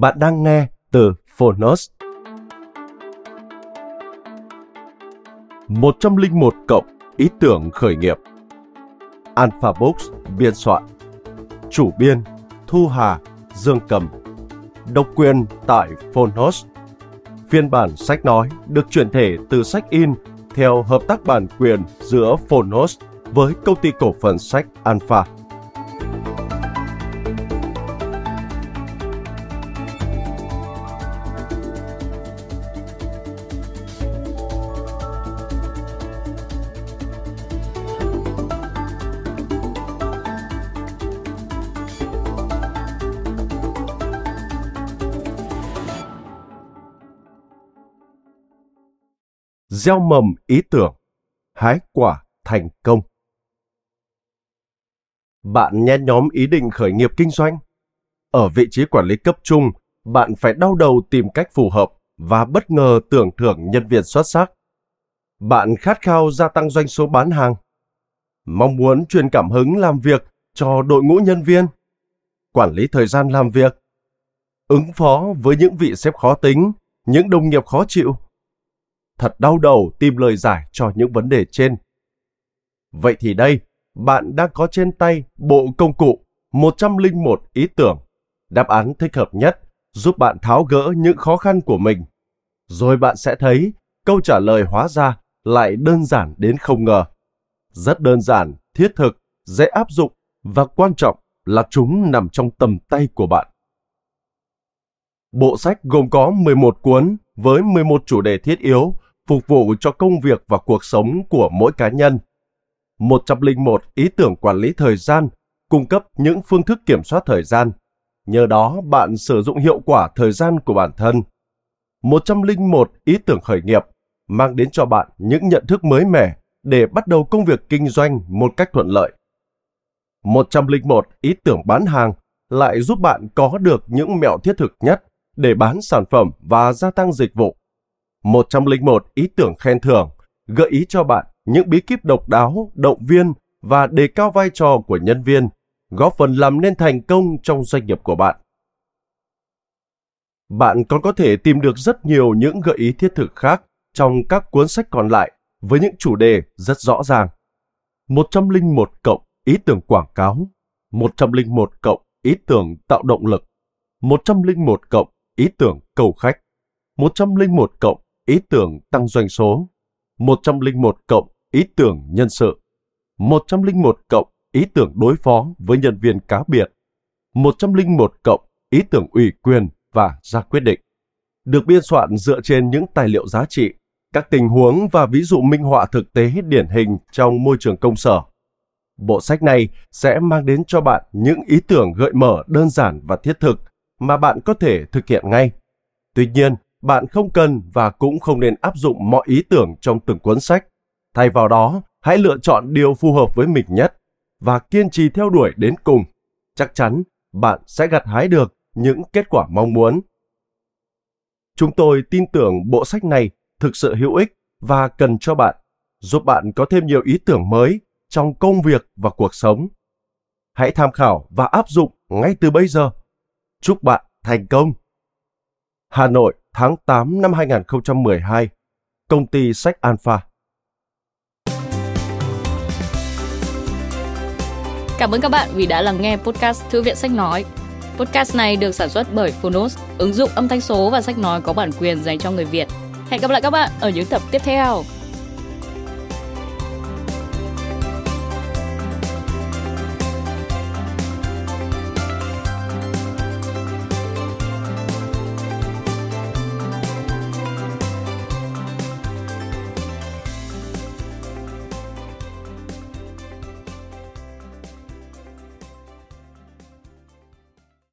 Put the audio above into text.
Bạn đang nghe từ Phonos. 101 cộng ý tưởng khởi nghiệp. Alpha Books biên soạn. Chủ biên Thu Hà, Dương Cầm. Độc quyền tại Phonos. Phiên bản sách nói được chuyển thể từ sách in theo hợp tác bản quyền giữa Phonos với công ty cổ phần sách Alpha. Gieo mầm ý tưởng, hái quả thành công. Bạn nhen nhóm ý định khởi nghiệp kinh doanh. Ở vị trí quản lý cấp trung, bạn phải đau đầu tìm cách phù hợp và bất ngờ tưởng thưởng nhân viên xuất sắc. Bạn khát khao gia tăng doanh số bán hàng. Mong muốn truyền cảm hứng làm việc cho đội ngũ nhân viên. Quản lý thời gian làm việc. Ứng phó với những vị sếp khó tính, những đồng nghiệp khó chịu thật đau đầu tìm lời giải cho những vấn đề trên. Vậy thì đây, bạn đang có trên tay bộ công cụ 101 ý tưởng, đáp án thích hợp nhất giúp bạn tháo gỡ những khó khăn của mình. Rồi bạn sẽ thấy câu trả lời hóa ra lại đơn giản đến không ngờ. Rất đơn giản, thiết thực, dễ áp dụng và quan trọng là chúng nằm trong tầm tay của bạn. Bộ sách gồm có 11 cuốn với 11 chủ đề thiết yếu phục vụ cho công việc và cuộc sống của mỗi cá nhân. 101 ý tưởng quản lý thời gian, cung cấp những phương thức kiểm soát thời gian. Nhờ đó, bạn sử dụng hiệu quả thời gian của bản thân. 101 ý tưởng khởi nghiệp mang đến cho bạn những nhận thức mới mẻ để bắt đầu công việc kinh doanh một cách thuận lợi. 101 ý tưởng bán hàng lại giúp bạn có được những mẹo thiết thực nhất để bán sản phẩm và gia tăng dịch vụ. 101 ý tưởng khen thưởng, gợi ý cho bạn những bí kíp độc đáo, động viên và đề cao vai trò của nhân viên, góp phần làm nên thành công trong doanh nghiệp của bạn. Bạn còn có thể tìm được rất nhiều những gợi ý thiết thực khác trong các cuốn sách còn lại với những chủ đề rất rõ ràng. 101 cộng ý tưởng quảng cáo, 101 cộng ý tưởng tạo động lực, 101 cộng ý tưởng cầu khách, 101 cộng ý tưởng tăng doanh số, 101 cộng ý tưởng nhân sự, 101 cộng ý tưởng đối phó với nhân viên cá biệt, 101 cộng ý tưởng ủy quyền và ra quyết định. Được biên soạn dựa trên những tài liệu giá trị, các tình huống và ví dụ minh họa thực tế điển hình trong môi trường công sở. Bộ sách này sẽ mang đến cho bạn những ý tưởng gợi mở đơn giản và thiết thực mà bạn có thể thực hiện ngay. Tuy nhiên, bạn không cần và cũng không nên áp dụng mọi ý tưởng trong từng cuốn sách. Thay vào đó, hãy lựa chọn điều phù hợp với mình nhất và kiên trì theo đuổi đến cùng. Chắc chắn bạn sẽ gặt hái được những kết quả mong muốn. Chúng tôi tin tưởng bộ sách này thực sự hữu ích và cần cho bạn, giúp bạn có thêm nhiều ý tưởng mới trong công việc và cuộc sống. Hãy tham khảo và áp dụng ngay từ bây giờ. Chúc bạn thành công! Hà Nội, tháng 8 năm 2012, công ty sách Alpha. Cảm ơn các bạn vì đã lắng nghe podcast Thư viện Sách Nói. Podcast này được sản xuất bởi Phonos, ứng dụng âm thanh số và sách nói có bản quyền dành cho người Việt. Hẹn gặp lại các bạn ở những tập tiếp theo.